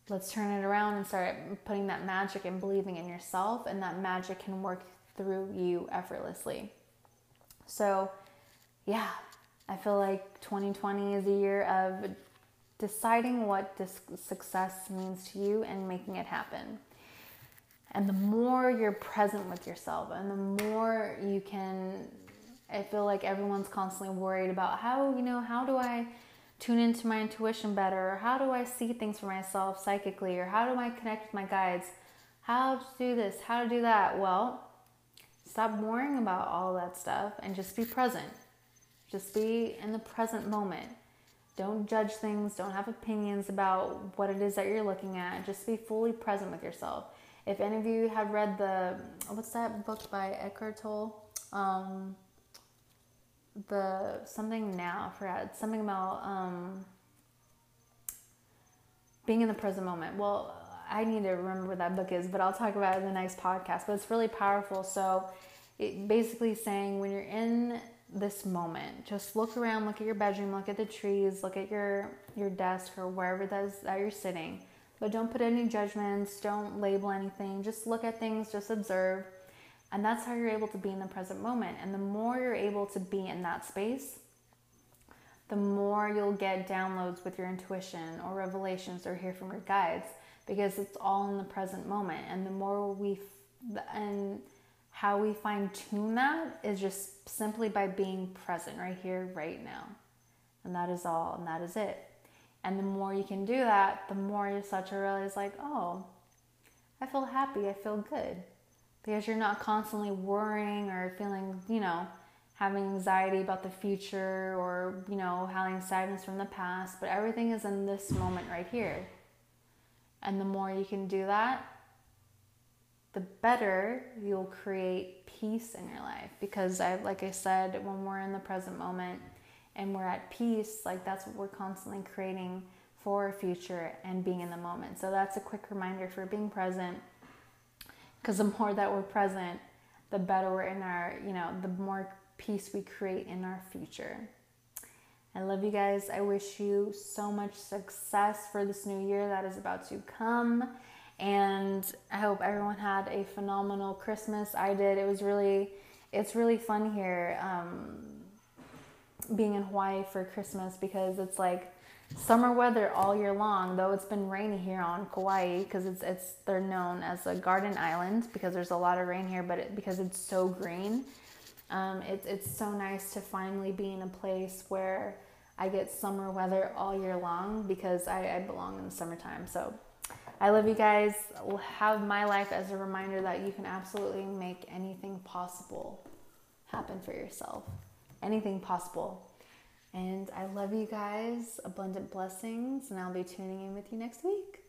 let's turn it around and start putting that magic and believing in yourself, and that magic can work through you effortlessly. So, yeah, I feel like 2020 is a year of deciding what success means to you and making it happen. And the more you're present with yourself and the more you can, I feel like everyone's constantly worried about how, you know, how do I tune into my intuition better? Or how do I see things for myself psychically? Or how do I connect with my guides? How to do this? How to do that? Well, stop worrying about all that stuff and just be present. Just be in the present moment. Don't judge things, don't have opinions about what it is that you're looking at. Just be fully present with yourself. If any of you have read the, what's that book by Eckhart Tolle? Um, the something now, I forgot. Something about um, being in the present moment. Well, I need to remember what that book is, but I'll talk about it in the next podcast. But it's really powerful. So, it basically saying when you're in this moment, just look around, look at your bedroom, look at the trees, look at your your desk or wherever that is that you're sitting. But don't put any judgments, don't label anything. Just look at things, just observe. And that's how you're able to be in the present moment. And the more you're able to be in that space, the more you'll get downloads with your intuition or revelations or hear from your guides because it's all in the present moment. And the more we, and how we fine tune that is just simply by being present right here, right now. And that is all, and that is it. And the more you can do that, the more you start to realize, like, oh, I feel happy, I feel good. Because you're not constantly worrying or feeling, you know, having anxiety about the future or, you know, having sadness from the past, but everything is in this moment right here. And the more you can do that, the better you'll create peace in your life. Because I, like I said, when we're in the present moment and we're at peace, like that's what we're constantly creating for our future and being in the moment. So that's a quick reminder for being present. Because the more that we're present, the better we're in our, you know, the more peace we create in our future. I love you guys. I wish you so much success for this new year that is about to come. And I hope everyone had a phenomenal Christmas. I did. It was really, it's really fun here um, being in Hawaii for Christmas because it's like summer weather all year long. Though it's been rainy here on Kauai because it's it's they're known as a garden island because there's a lot of rain here, but it, because it's so green um, it's it's so nice to finally be in a place where I get summer weather all year long because I, I belong in the summertime. So I love you guys. Have my life as a reminder that you can absolutely make anything possible happen for yourself. Anything possible. And I love you guys. Abundant blessings. And I'll be tuning in with you next week.